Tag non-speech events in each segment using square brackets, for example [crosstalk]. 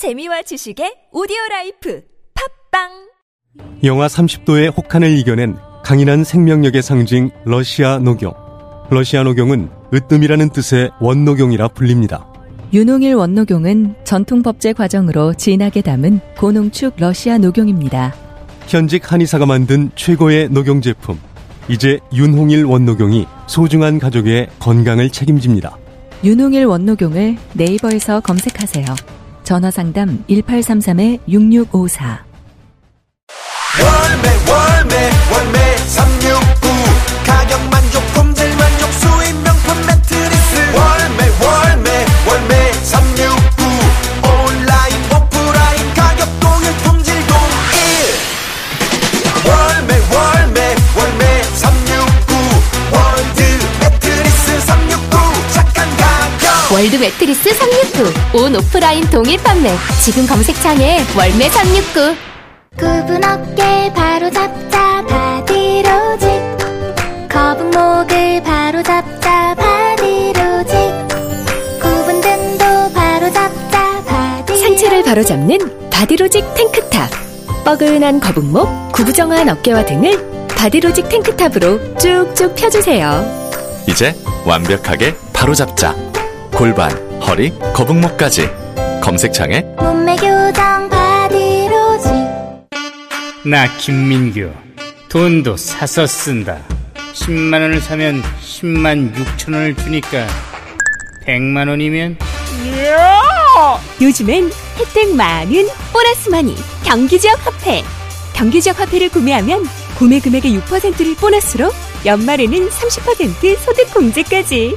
재미와 지식의 오디오 life 팟빵 영하 30도의 혹한을 이겨낸 강인한 생명력의 상징 러시아 녹용. 러시아 녹용은 으뜸이라는 뜻의 원녹용이라 불립니다. 윤홍일 원녹용은 전통 법제 과정으로 진하게 담은 고농축 러시아 녹용입니다. 현직 한의사가 만든 최고의 녹용 제품. 이제 윤홍일 원녹용이 소중한 가족의 건강을 책임집니다. 윤홍일 원녹용을 네이버에서 검색하세요. 전화 상담 1833-6654. 월매 월매 월매 369 월드 매트리스 369. 온 오프라인 동일 판매. 지금 검색창에 월매 369. 굽은 어깨 바로 잡자 바디로직 거북목을 바로 잡자 바디로직 굽은 등도 바로 잡자 바디 상체를 바로 잡는 바디로직 탱크탑. 뻐근한 거북목, 구부정한 어깨와 등을 바디로직 탱크탑으로 쭉쭉 펴주세요. 이제 완벽하게 바로잡자. 골반, 허리, 거북목까지. 검색창에 몸매 교정 바디로직 나 김민규 돈도 사서 쓴다 10만 원을 사면 10만 6천 원을 주니까 100만 원이면 요즘엔 혜택 많은 보너스 머니 경기지역 화폐. 경기지역 화폐를 구매하면 구매 금액의 6%를 보너스로 연말에는 30% 소득 공제까지.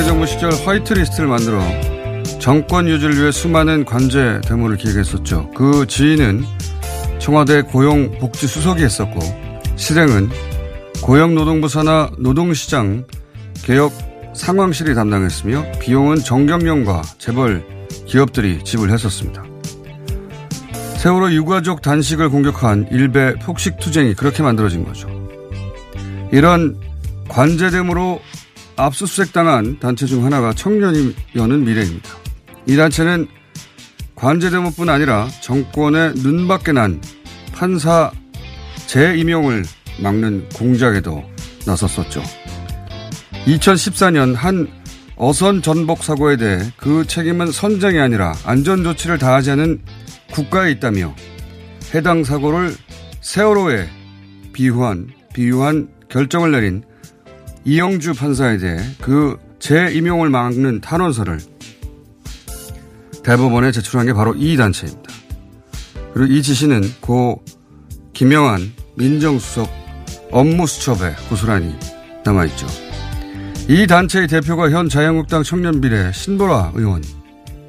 박근혜 정부 시절 화이트리스트를 만들어 정권 유지를 위해 수많은 관제 대모를 기획했었죠. 그 지휘는 청와대 고용복지수석이 했었고 실행은 고용노동부 산하 노동시장 개혁 상황실이 담당했으며 비용은 정경련과 재벌 기업들이 지불했었습니다. 세월호 유가족 단식을 공격한 일베 폭식투쟁이 그렇게 만들어진 거죠. 이런 관제됨으로 압수수색 당한 단체 중 하나가 청년이 여는 미래입니다. 이 단체는 관제대모뿐 아니라 정권의 눈밖에 난 판사 재임용을 막는 공작에도 나섰었죠. 2014년 한 어선 전복 사고에 대해 그 책임은 선장이 아니라 안전 조치를 다하지 않은 국가에 있다며 해당 사고를 세월호에 비유한, 비유한 결정을 내린 이영주 판사에 대해 그 재임용을 막는 탄원서를 대법원에 제출한 게 바로 이 단체입니다. 그리고 이 지시는 고 김영한 민정수석 업무수첩에 고스란히 남아있죠. 이 단체의 대표가 현 자유한국당 청년비례 신보라 의원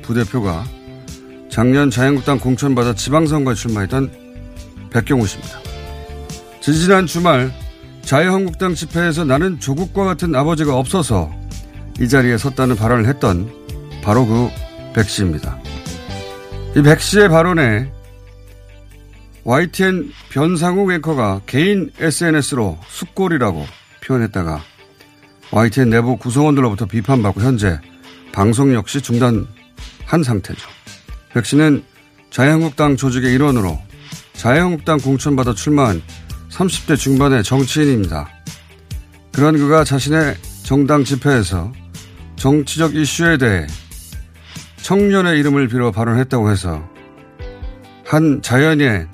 부대표가 작년 자유한국당 공천받아 지방선거에 출마했던 백경우 씨입니다. 지지난 주말 자유한국당 집회에서 나는 조국과 같은 아버지가 없어서 이 자리에 섰다는 발언을 했던 바로 그 백 씨입니다. 이 백 씨의 발언에 YTN 변상욱 앵커가 개인 SNS로 숙골이라고 표현했다가 YTN 내부 구성원들로부터 비판받고 현재 방송 역시 중단한 상태죠. 백 씨는 자유한국당 조직의 일원으로 자유한국당 공천받아 출마한 30대 중반의 정치인입니다. 그런 그가 자신의 정당 집회에서 정치적 이슈에 대해 청년의 이름을 빌어 발언했다고 해서 한 자연인,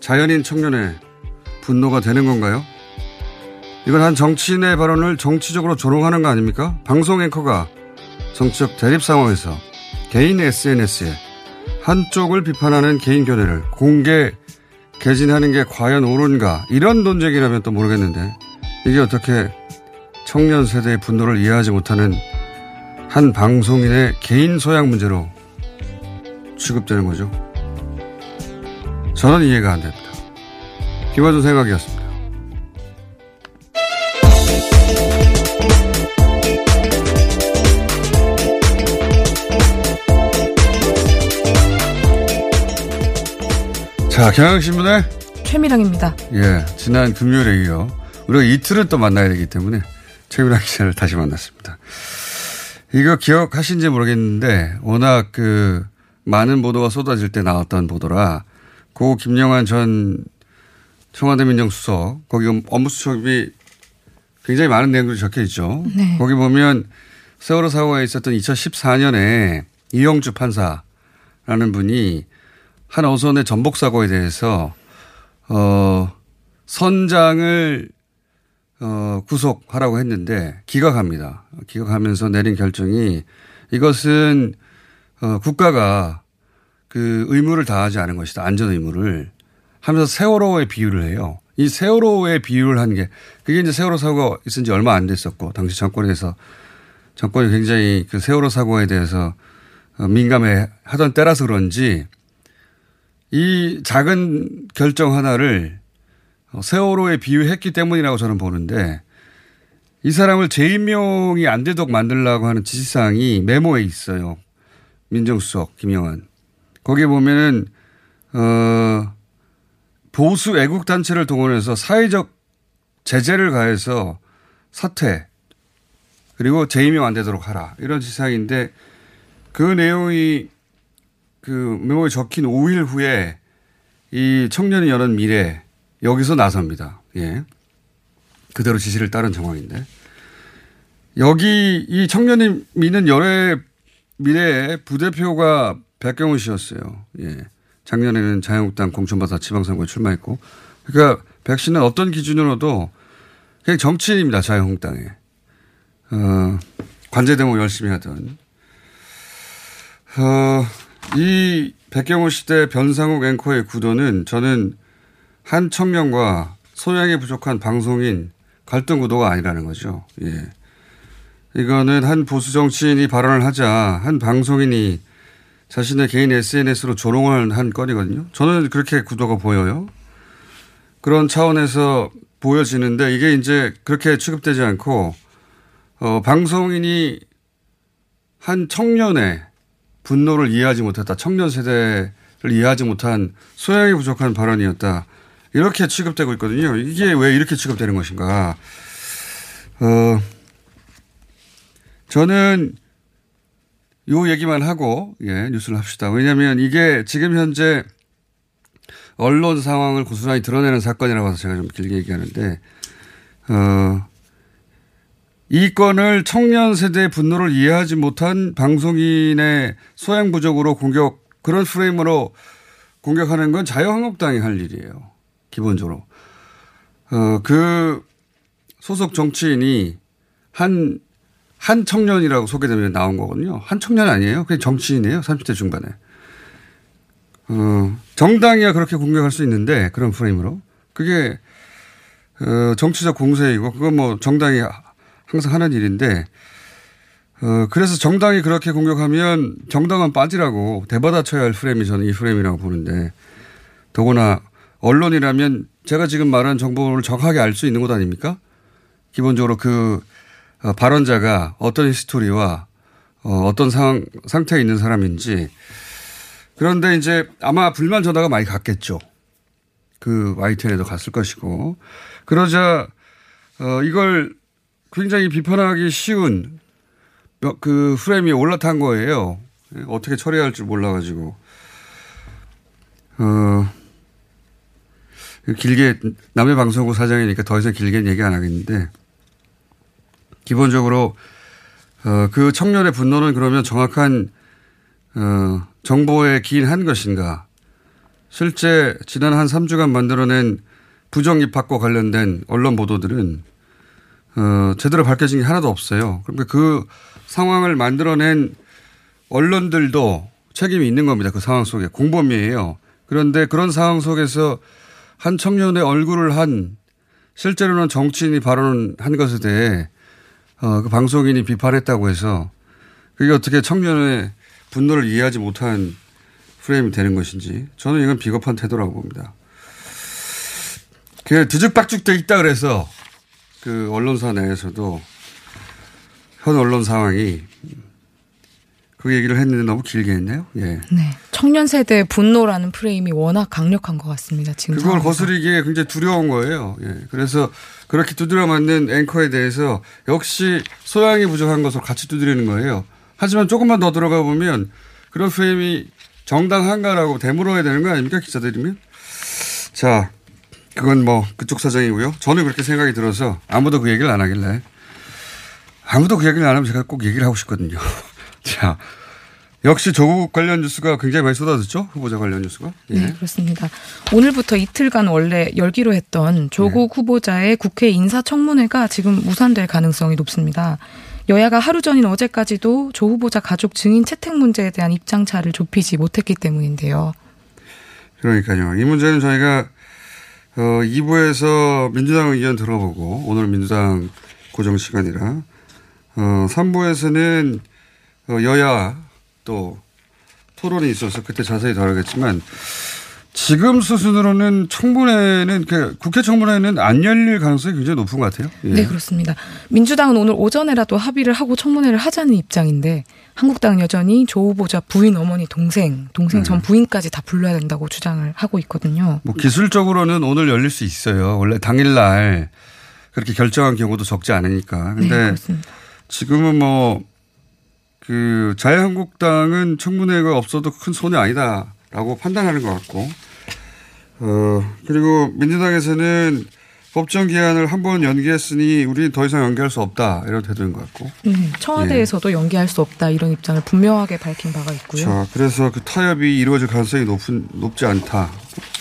자연인 청년의 분노가 되는 건가요? 이건 한 정치인의 발언을 정치적으로 조롱하는 거 아닙니까? 방송 앵커가 정치적 대립 상황에서 개인 SNS에 한쪽을 비판하는 개인 견해를 공개 개진하는 게 과연 옳은가 이런 논쟁이라면 또 모르겠는데 이게 어떻게 청년 세대의 분노를 이해하지 못하는 한 방송인의 개인 소양 문제로 취급되는 거죠. 저는 이해가 안 됩니다. 김화준 생각이었습니다. 자, 경향신문의 최미랑입니다. 예, 지난 금요일에 이어 우리가 이틀은 또 만나야 되기 때문에 최미랑 기자를 다시 만났습니다. 이거 기억하신지 모르겠는데 워낙 그 많은 보도가 쏟아질 때 나왔던 보도라 고 김영환 전 청와대 민정수석 거기 업무수첩이 굉장히 많은 내용들이 적혀 있죠. 네. 거기 보면 세월호 사고가 있었던 2014년에 이영주 판사라는 분이 한 어선의 전복 사고에 대해서 어 선장을 어 구속하라고 했는데 기각합니다. 기각하면서 내린 결정이 이것은 어 국가가 그 의무를 다하지 않은 것이다. 안전 의무를 하면서 세월호에 비유를 해요. 이 세월호에 비유를 한 게 그게 이제 세월호 사고가 있은 지 얼마 안 됐었고 당시 정권에서 정권이 굉장히 그 세월호 사고에 대해서 어, 민감해 하던 때라서 그런지 이 작은 결정 하나를 세월호에 비유했기 때문이라고 저는 보는데 이 사람을 재임명이 안 되도록 만들려고 하는 지시사항이 메모에 있어요. 민정수석 김영환. 거기에 보면은 어 보수 애국 단체를 동원해서 사회적 제재를 가해서 사퇴 그리고 재임명 안 되도록 하라 이런 지시사항인데 그 내용이 그 메모에 적힌 5일 후에 이 청년이 여는 미래 여기서 나섭니다. 예. 그대로 지시를 따른 정황인데 여기 이 청년이 미는 열애 미래의 부대표가 백경훈 씨였어요. 예. 작년에는 자유한국당 공천받아 지방선거에 출마했고 그러니까 백 씨는 어떤 기준으로도 그냥 정치인입니다. 자유한국당에. 어, 관제 대목 열심히 하던. 어, 이 백경호 시대 변상욱 앵커의 구도는 저는 한 청년과 소양이 부족한 방송인 갈등 구도가 아니라는 거죠. 예. 이거는 한 보수 정치인이 발언을 하자 한 방송인이 자신의 개인 SNS로 조롱을 한 건이거든요. 저는 그렇게 구도가 보여요. 그런 차원에서 보여지는데 이게 이제 그렇게 취급되지 않고 어, 방송인이 한 청년의 분노를 이해하지 못했다. 청년 세대를 이해하지 못한 소양이 부족한 발언이었다. 이렇게 취급되고 있거든요. 이게 왜 이렇게 취급되는 것인가. 어, 저는 요 얘기만 하고, 예, 뉴스를 합시다. 왜냐하면 이게 지금 현재 언론 상황을 고스란히 드러내는 사건이라고 해서 제가 좀 길게 얘기하는데, 어, 이 건을 청년 세대의 분노를 이해하지 못한 방송인의 소양 부족으로 공격, 그런 프레임으로 공격하는 건 자유한국당이 할 일이에요. 기본적으로. 어, 그 소속 정치인이 한, 한 청년이라고 소개되면 나온 거거든요. 한 청년 아니에요. 그냥 정치인이에요. 30대 중반에. 어, 정당이야 그렇게 공격할 수 있는데 그런 프레임으로. 그게, 어, 정치적 공세이고 그건 뭐 정당이 항상 하는 일인데, 어, 그래서 정당이 그렇게 공격하면 정당은 빠지라고 대받아 쳐야 할 프레임이 저는 이 프레임이라고 보는데, 더구나 언론이라면 제가 지금 말한 정보를 정확하게 알 수 있는 것 아닙니까? 기본적으로 그 어, 발언자가 어떤 history와 어, 어떤 상황, 상태에 있는 사람인지. 그런데 이제 아마 불만 전화가 많이 갔겠죠. 그 YTN에도 갔을 것이고. 그러자, 어, 이걸 굉장히 비판하기 쉬운 그 프레임이 올라탄 거예요. 어떻게 처리할 줄 몰라가지고. 어, 길게 남의 방송국 사장이니까 더 이상 길게는 얘기 안 하겠는데 기본적으로 어, 그 청년의 분노는 그러면 정확한 어, 정보에 기인한 것인가? 실제 지난 한 3주간 만들어낸 부정 입학과 관련된 언론 보도들은 어, 제대로 밝혀진 게 하나도 없어요. 그러니까 그 상황을 만들어낸 언론들도 책임이 있는 겁니다. 그 상황 속에 공범이에요. 그런데 그런 상황 속에서 한 청년의 얼굴을 한 실제로는 정치인이 발언한 것에 대해 어, 그 방송인이 비판했다고 해서 그게 어떻게 청년의 분노를 이해하지 못한 프레임이 되는 것인지 저는 이건 비겁한 태도라고 봅니다. 그게 뒤죽박죽 돼 있다 그래서 그 언론사 내에서도 현 언론 상황이 그 얘기를 했는데 너무 길게 했네요. 예. 네. 청년 세대의 분노라는 프레임이 워낙 강력한 것 같습니다. 지금 그걸 상황에서. 거스르기에 굉장히 두려운 거예요. 예. 그래서 그렇게 두드려 맞는 앵커에 대해서 역시 소양이 부족한 것을 같이 두드리는 거예요. 하지만 조금만 더 들어가 보면 그런 프레임이 정당한가라고 되물어야 되는 거 아닙니까? 기자들이면. 자, 그건 뭐 그쪽 사정이고요. 저는 그렇게 생각이 들어서 아무도 그 얘기를 안 하길래 아무도 그 얘기를 안 하면 제가 꼭 얘기를 하고 싶거든요. [laughs] 자, 역시 조국 관련 뉴스가 굉장히 많이 쏟아졌죠? 후보자 관련 뉴스가. 예. 네, 그렇습니다. 오늘부터 이틀간 원래 열기로 했던 조국 후보자의 국회 인사청문회가 지금 무산될 가능성이 높습니다. 여야가 하루 전인 어제까지도 조 후보자 가족 증인 채택 문제에 대한 입장차를 좁히지 못했기 때문인데요. 그러니까요. 이 문제는 저희가 어, 2부에서 민주당 의견 들어보고 오늘 민주당 고정 시간이라 어, 3부에서는 어, 여야 또 토론이 있어서 그때 자세히 다루겠지만 지금 수순으로는 청문회는 그 국회 청문회는 안 열릴 가능성이 굉장히 높은 것 같아요. 예. 네, 그렇습니다. 민주당은 오늘 오전에라도 합의를 하고 청문회를 하자는 입장인데 한국당은 여전히 조 후보자 부인 어머니 동생, 동생 전 부인까지 다 불러야 된다고 주장을 하고 있거든요. 뭐 기술적으로는 오늘 열릴 수 있어요. 원래 당일날 그렇게 결정한 경우도 적지 않으니까. 네, 근데 그렇습니다. 지금은 뭐, 그, 자유한국당은 청문회가 없어도 큰 손이 아니다라고 판단하는 것 같고, 어, 그리고 민주당에서는 법정 기한을 한 번 연기했으니 우리는 더 이상 연기할 수 없다. 이런 태도인 것 같고. 음, 청와대에서도 연기할 수 없다 이런 입장을 분명하게 밝힌 바가 있고요. 자, 그래서 그 타협이 이루어질 가능성이 높은, 높지 않다.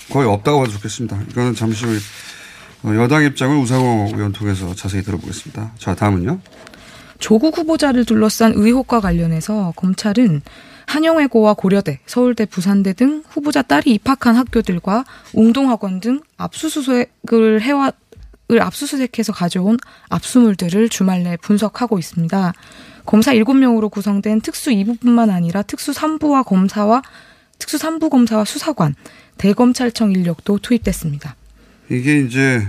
거의 없다고 봐도 좋겠습니다. 이거는 잠시 후에 어, 여당 입장을 우상호 의원 통해서 자세히 들어보겠습니다. 자, 다음은요. 조국 후보자를 둘러싼 의혹과 관련해서 검찰은 한영외고와 고려대, 서울대, 부산대 등 후보자 딸이 입학한 학교들과 웅동학원 등 압수수색을 해와 을 압수수색해서 가져온 압수물들을 주말 내 분석하고 있습니다. 검사 7명으로 구성된 특수 2부뿐만 아니라 특수 3부와 검사와 특수 3부 검사와 수사관, 대검찰청 인력도 투입됐습니다. 이게 이제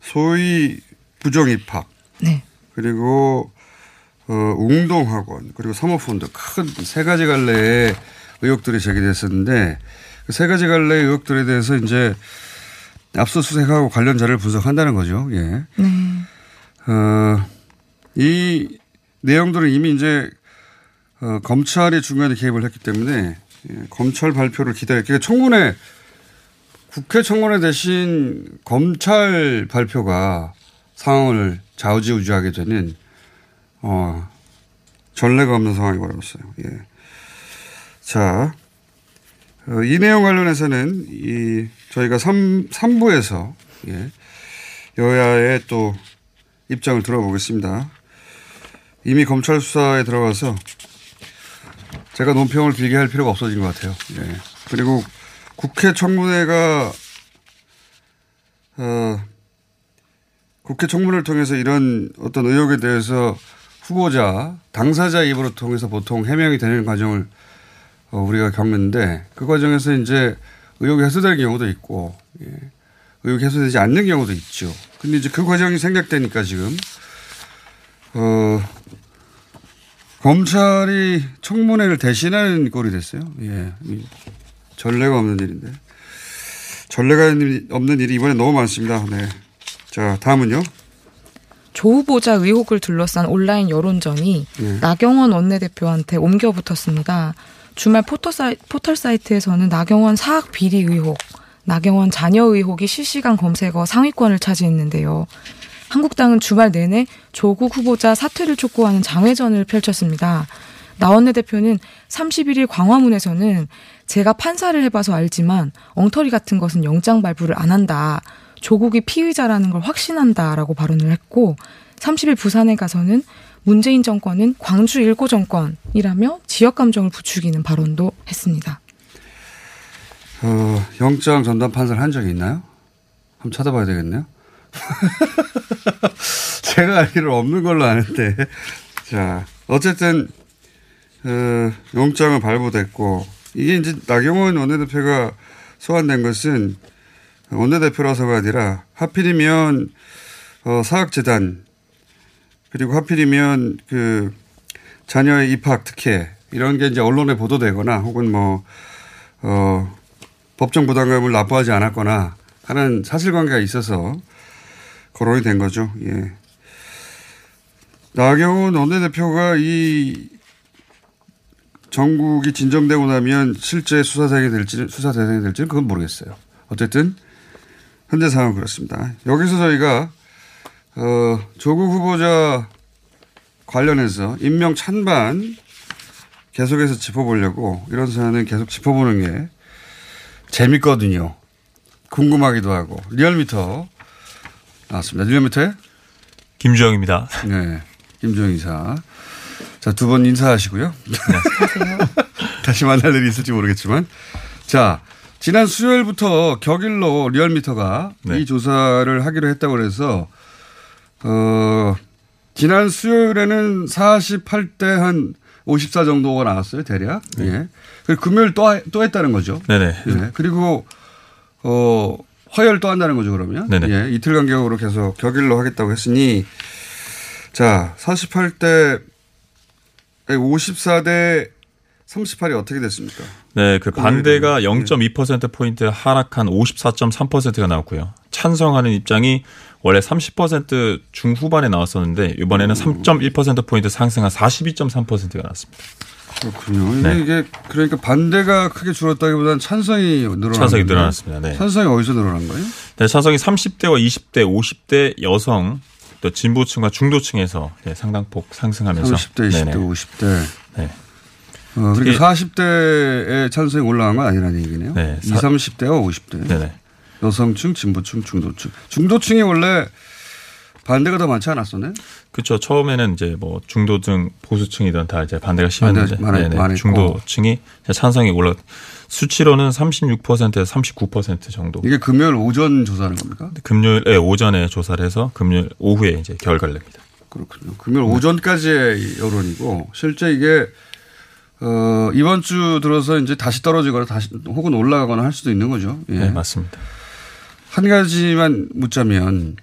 소위 부정 입학 네. 그리고 어, 웅동학원 그리고 사모펀드 큰 세 가지 갈래의 의혹들이 제기됐었는데 그 세 가지 갈래의 의혹들에 대해서 이제 압수수색하고 관련 자료를 분석한다는 거죠. 예. 네. 어, 이 내용들은 이미 이제 어, 검찰이 중간에 개입을 했기 때문에 예, 검찰 발표를. 그러니까 청문회 국회 청문회 대신 검찰 발표가 상황을 좌우지우지하게 되는 어, 전례가 없는 상황이 벌어졌어요. 예. 자, 어, 이 내용 관련해서는 이 저희가 3, 3부에서 예, 여야의 또 입장을 들어보겠습니다. 이미 검찰 수사에 들어가서 제가 논평을 길게 할 필요가 없어진 것 같아요. 예. 그리고 국회 청문회가 어, 국회 청문회를 통해서 이런 어떤 의혹에 대해서 후보자, 당사자 입으로 통해서 보통 해명이 되는 과정을 어, 우리가 겪는데 그 과정에서 이제 의혹이 해소될 경우도 있고 예. 의혹이 해소되지 않는 경우도 있죠. 근데 이제 그 과정이 생략되니까 지금 어, 검찰이 청문회를 대신하는 꼴이 됐어요. 예. 이 전례가 없는 일인데. 전례가 없는 일이 이번에 너무 많습니다. 네. 자, 다음은요. 조 후보자 의혹을 둘러싼 온라인 여론전이 네. 나경원 원내대표한테 옮겨 붙었습니다. 주말 포털, 사이, 포털 사이트에서는 나경원 사학 비리 의혹, 나경원 자녀 의혹이 실시간 검색어 상위권을 차지했는데요. 한국당은 주말 내내 조국 후보자 사퇴를 촉구하는 장외전을 펼쳤습니다. 나원내 대표는 31일 광화문에서는 제가 판사를 해봐서 알지만 엉터리 같은 것은 영장 발부를 안 한다. 조국이 피의자라는 걸 확신한다라고 발언을 했고 30일 부산에 가서는 문재인 정권은 광주 일고 정권이라며 지역 감정을 부추기는 발언도 했습니다. 어, 영장 전담 판사를 한 적이 있나요? 한번 찾아봐야 되겠네요. [laughs] 제가 알기로 없는 걸로 아는데. 자, 어쨌든, 어, 영장은 발부됐고, 이게 이제 나경원 원내대표가 소환된 것은 원내대표라서가 아니라 하필이면, 어, 사학재단, 그리고 하필이면 그 자녀의 입학 특혜, 이런 게 이제 언론에 보도되거나 혹은 뭐, 어, 법정 부담감을 납부하지 않았거나 하는 사실관계가 있어서 거론이 된 거죠. 예. 나경원 원내대표가 이 전국이 진정되고 나면 실제 수사 대상이 될지 수사 대상이 될지는 그건 모르겠어요. 어쨌든 현재 상황은 그렇습니다. 여기서 저희가 어, 조국 후보자 관련해서 임명 찬반 계속해서 짚어보려고 이런 사안은 계속 짚어보는 게 재밌거든요. 궁금하기도 하고 리얼미터 나왔습니다. 리얼미터에 김주영입니다. 네, 김주영 이사. 자, 두 번 인사하시고요. [laughs] 다시 만날 일이 있을지 모르겠지만. 자, 지난 수요일부터 격일로 리얼미터가 이 조사를 하기로 했다고 그래서, 어, 지난 수요일에는 48대 한 54 정도가 나왔어요, 대략. 예. 그리고 금요일 또, 하- 또 했다는 거죠. 네네. 예. 그리고, 어, 화요일 또 한다는 거죠, 그러면. 네네. 예. 이틀 간격으로 계속 격일로 하겠다고 했으니, 자, 48대, 54대 38이 어떻게 됐습니까? 네, 그 반대가 0.2%포인트 하락한 54.3%가 나왔고요. 찬성하는 입장이 원래 30% 중후반에 나왔었는데 이번에는 3.1%포인트 상승한 42.3%가 나왔습니다. 그렇군요. 네. 이게 그러니까 반대가 크게 줄었다기보다는 찬성이 늘어난 찬성이? 늘어났습니다. 네. 찬성이 어디서 늘어난 거예요? 네, 찬성이 30대와 20대, 50대 여성 또 진보층과 중도층에서 네, 상당폭 상승하면서 30대, 20대, 네네. 50대. 네. 어, 특히- 그러니까 40대의 찬성이 올라간 건 아니라는 얘기네요. 네. 20, 30대와 50대. 네네. 여성층, 진보층, 중도층. 중도층이 원래 반대가 더 많지 않았었네? 그렇죠. 처음에는 이제 뭐 중도층, 보수층이든 다 이제 반대가 심했는데 반대 했고. 중도층이 찬성이 올라 수치로는 36%에서 39% 정도. 이게 금요일 오전 조사하는 겁니까? 금요일 예, 오전에 조사를 해서 금요일 오후에 이제 결과를 냅니다. 그렇군요. 금요일 오전까지의 여론이고 실제 이게 어, 이번 주 들어서 이제 다시 떨어지거나 다시 혹은 올라가거나 할 수도 있는 거죠. 예. 네, 맞습니다. 한 가지만 묻자면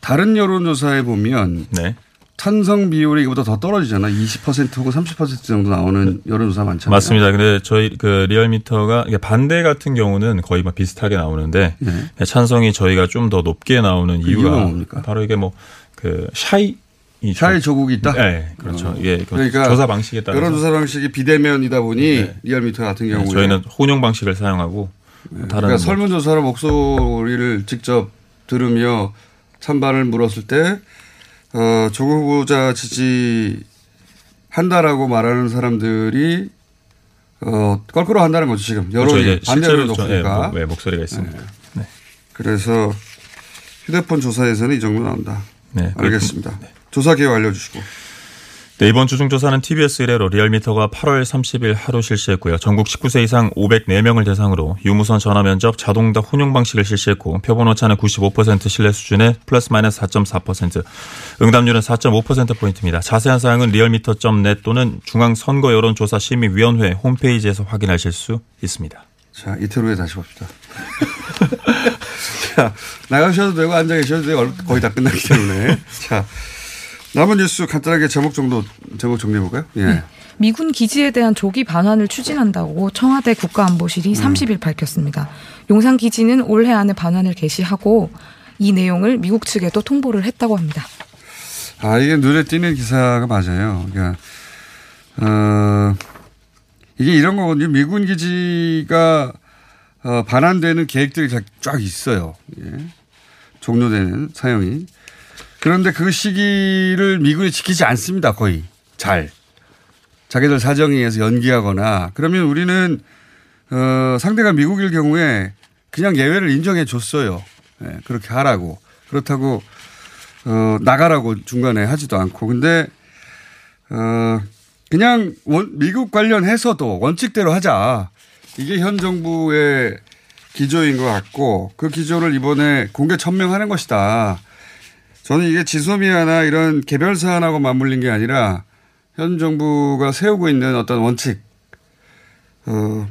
다른 여론조사에 보면 네. 찬성 비율이 이거보다 더 떨어지잖아. 20% 혹은 30% 정도 나오는 여론조사 많잖아요. 맞습니다. 근데 저희 그 리얼미터가 반대 같은 경우는 거의 막 비슷하게 나오는데 네. 찬성이 저희가 좀 더 높게 나오는 그 이유가 뭡니까? 바로 이게 뭐 그 shy 이 shy 조국이 있다? 네, 그렇죠. 어. 이게 그 그러니까 조사 방식에 따라서 여론조사 방식이 비대면이다 보니 리얼미터 같은 네, 경우에 저희는 혼용 방식을 사용하고 다른 그러니까 뭐 설문조사로 목소리를 직접 들으며 찬반을 물었을 때 어, 조국 후보자 지지한다라고 말하는 사람들이 어, 껄끄러 한다는 거죠 지금 그렇죠. 여론이 이제 반대로 높으니까 예, 목- 네, 목소리가 있습니다. 네. 그래서 휴대폰 조사에서는 이 정도 나온다. 네, 알겠습니다. 조사 기회 알려주시고. 네, 이번 주중조사는 TBS 의뢰로 리얼미터가 8월 30일 하루 실시했고요. 전국 19세 이상 504명을 대상으로 유무선 전화 면접 자동답 혼용 방식을 실시했고 표본 오차는 95% 신뢰 수준의 플러스 마이너스 4.4%, 응답률은 4.5%포인트입니다. 자세한 사항은 리얼미터.net 또는 중앙 선거 여론 조사 심의 위원회 홈페이지에서 확인하실 수 있습니다. 자, 이틀 후에 다시 봅시다. [laughs] 자, 나가셔도 되고 앉아 계셔도 되고 얼- 거의 다 끝났기 때문에. 자, 남은 뉴스 간단하게 제목 정도, 제목 정리해 볼까요? 예. 미군 기지에 대한 조기 반환을 추진한다고 청와대 국가안보실이 30일 밝혔습니다. 용산 기지는 올해 안에 반환을 개시하고 이 내용을 미국 측에도 통보를 했다고 합니다. 아, 이게 눈에 띄는 기사가 맞아요. 그러니까, 어, 이게 이런 거거든요. 미군 기지가, 어, 어, 반환되는 계획들이 자- 쫙 있어요. 예. 종료되는 사용이. 그런데 그 시기를 미군이 지키지 않습니다. 거의 잘. 자기들 사정에 의해서 연기하거나 그러면 우리는 어, 상대가 미국일 경우에 그냥 예외를 인정해 줬어요. 예, 그렇게 하라고. 그렇다고 어, 나가라고 중간에 하지도 않고. 근데 어, 그냥 원, 미국 관련해서도 원칙대로 하자. 이게 현 정부의 기조인 것 같고 그 기조를 이번에 공개 천명하는 것이다. 저는 이게 지소미아나 이런 개별 사안하고 맞물린 게 아니라 현 정부가 세우고 있는 어떤 원칙, 어,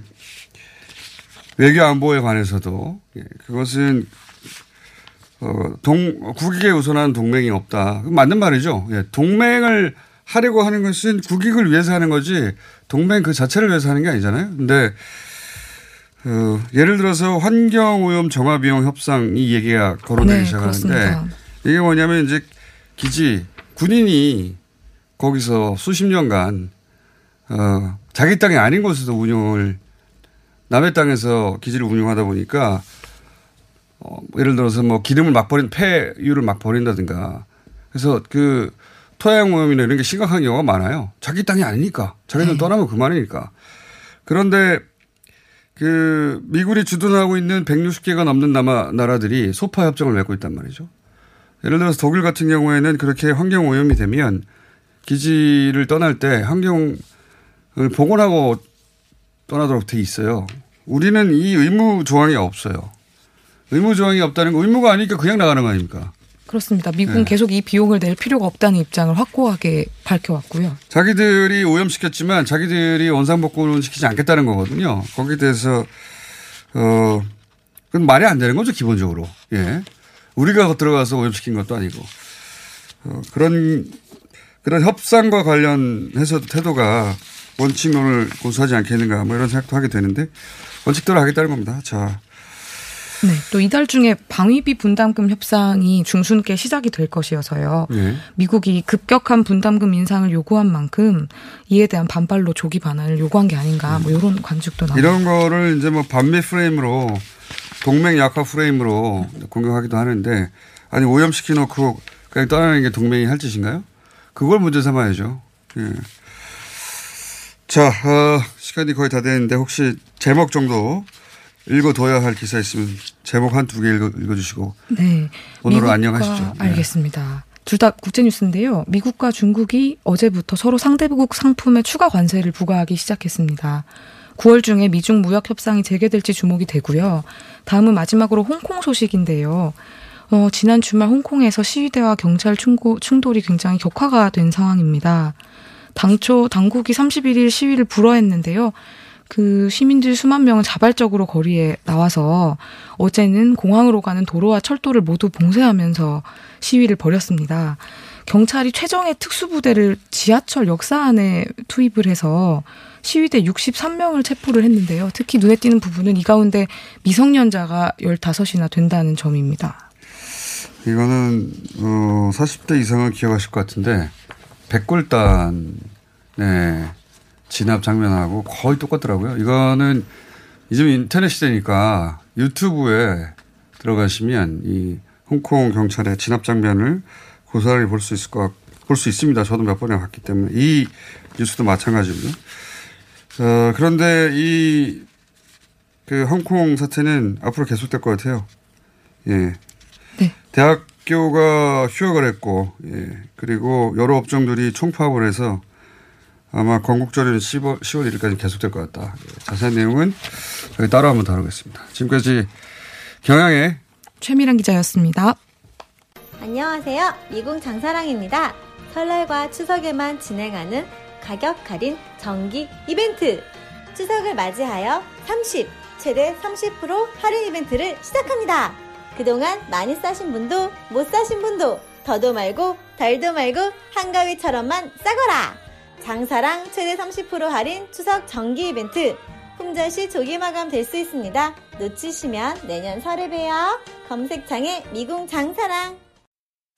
외교 안보에 관해서도 예, 그것은 어, 동, 국익에 우선하는 동맹이 없다. 맞는 말이죠. 예, 동맹을 하려고 하는 것은 국익을 위해서 하는 거지 동맹 그 자체를 위해서 하는 게 아니잖아요. 근데 어, 예를 들어서 환경오염 정화비용 협상 이 얘기가 거론되기 네, 시작하는데 그렇습니다. 이게 뭐냐면 이제 기지 군인이 거기서 수십 년간 어, 자기 땅이 아닌 곳에서 운영을 남의 땅에서 기지를 운영하다 보니까 어, 예를 들어서 뭐 기름을 막 버린 폐유를 막 버린다든가 그래서 그 토양 오염이나 이런 게 심각한 경우가 많아요. 자기 땅이 아니니까 자기는 떠나면 그만이니까. 그런데 그 미군이 주둔하고 있는 160개가 넘는 남아, 나라들이 소파 협정을 맺고 있단 말이죠. 예를 들어서 독일 같은 경우에는 그렇게 환경 오염이 되면 기지를 떠날 때 환경을 복원하고 떠나도록 돼 있어요. 우리는 이 의무 조항이 없어요. 의무 조항이 없다는 거 의무가 아니니까 그냥 나가는 거 아닙니까? 그렇습니다. 미국은 네. 계속 이 비용을 낼 필요가 없다는 입장을 확고하게 밝혀왔고요. 자기들이 오염시켰지만 자기들이 원상복구는 시키지 않겠다는 거거든요. 거기에 대해서 어 그건 말이 안 되는 거죠 기본적으로. 예, 우리가 들어가서 오염시킨 것도 아니고 어, 그런 그런 협상과 관련해서도 태도가 원칙론을 고수하지 않겠는가 뭐 이런 생각도 하게 되는데 원칙대로 하겠다는 겁니다. 자, 네, 또 이달 중에 방위비 분담금 협상이 중순께 시작이 될 것이어서요. 예. 미국이 급격한 분담금 인상을 요구한 만큼 이에 대한 반발로 조기 반환을 요구한 게 아닌가 뭐 이런 관측도 나옵니다. 이런 거를 이제 뭐 반미 프레임으로 동맹 약화 프레임으로 공격하기도 하는데 아니 오염시켜 놓고 그냥 떠나는 게 동맹이 할 짓인가요? 그걸 문제 삼아야죠. 예. 자, 어, 시간이 거의 다 됐는데 혹시 제목 정도 읽어둬야 할 기사 있으면 제목 한 두 개 읽어, 읽어주시고 네. 오늘은 안녕하시죠. 네. 알겠습니다. 둘다 국제뉴스인데요. 미국과 중국이 어제부터 서로 상대국 상품에 추가 관세를 부과하기 시작했습니다. 9월 중에 미중 무역 협상이 재개될지 주목이 되고요. 다음은 마지막으로 홍콩 소식인데요. 어, 지난 주말 홍콩에서 시위대와 경찰 충고, 충돌이 굉장히 격화가 된 상황입니다. 당초 당국이 31일 시위를 불허했는데요. 그 시민들 수만 명은 자발적으로 거리에 나와서 어제는 공항으로 가는 도로와 철도를 모두 봉쇄하면서 시위를 벌였습니다. 경찰이 최정예 특수부대를 지하철 역사 안에 투입을 해서 시위대 63명을 체포를 했는데요. 특히 눈에 띄는 부분은 이 가운데 미성년자가 15이나 된다는 점입니다. 이거는 어 40대 이상은 기억하실 것 같은데 백골단 네 진압 장면하고 거의 똑같더라고요. 이거는 요즘 인터넷 시대니까 유튜브에 들어가시면 이 홍콩 경찰의 진압 장면을 고스란히 볼 수 있을 것, 볼 수 있습니다. 저도 몇 번이나 봤기 때문에 이 뉴스도 마찬가지고요. 어, 그런데 이 그 홍콩 사태는 앞으로 계속될 것 같아요. 예. 대학교가 휴학을 했고, 예. 그리고 여러 업종들이 총파업을 해서 아마 건국절에는 10월, 10월 1일까지 계속될 것 같다. 예. 자세한 내용은 여기 따로 한번 다루겠습니다. 지금까지 경향의 최미란 기자였습니다. 안녕하세요. 미궁 장사랑입니다. 설날과 추석에만 진행하는 가격 할인 정기 이벤트. 추석을 맞이하여 30, 최대 30% 할인 이벤트를 시작합니다. 그동안 많이 싸신 분도 못 싸신 분도 더도 말고 덜도 말고 한가위처럼만 싸거라. 장사랑 최대 30% 할인 추석 정기 이벤트. 품절시 조기 마감 될 수 있습니다. 놓치시면 내년 설에 봬요. 검색창에 미궁 장사랑.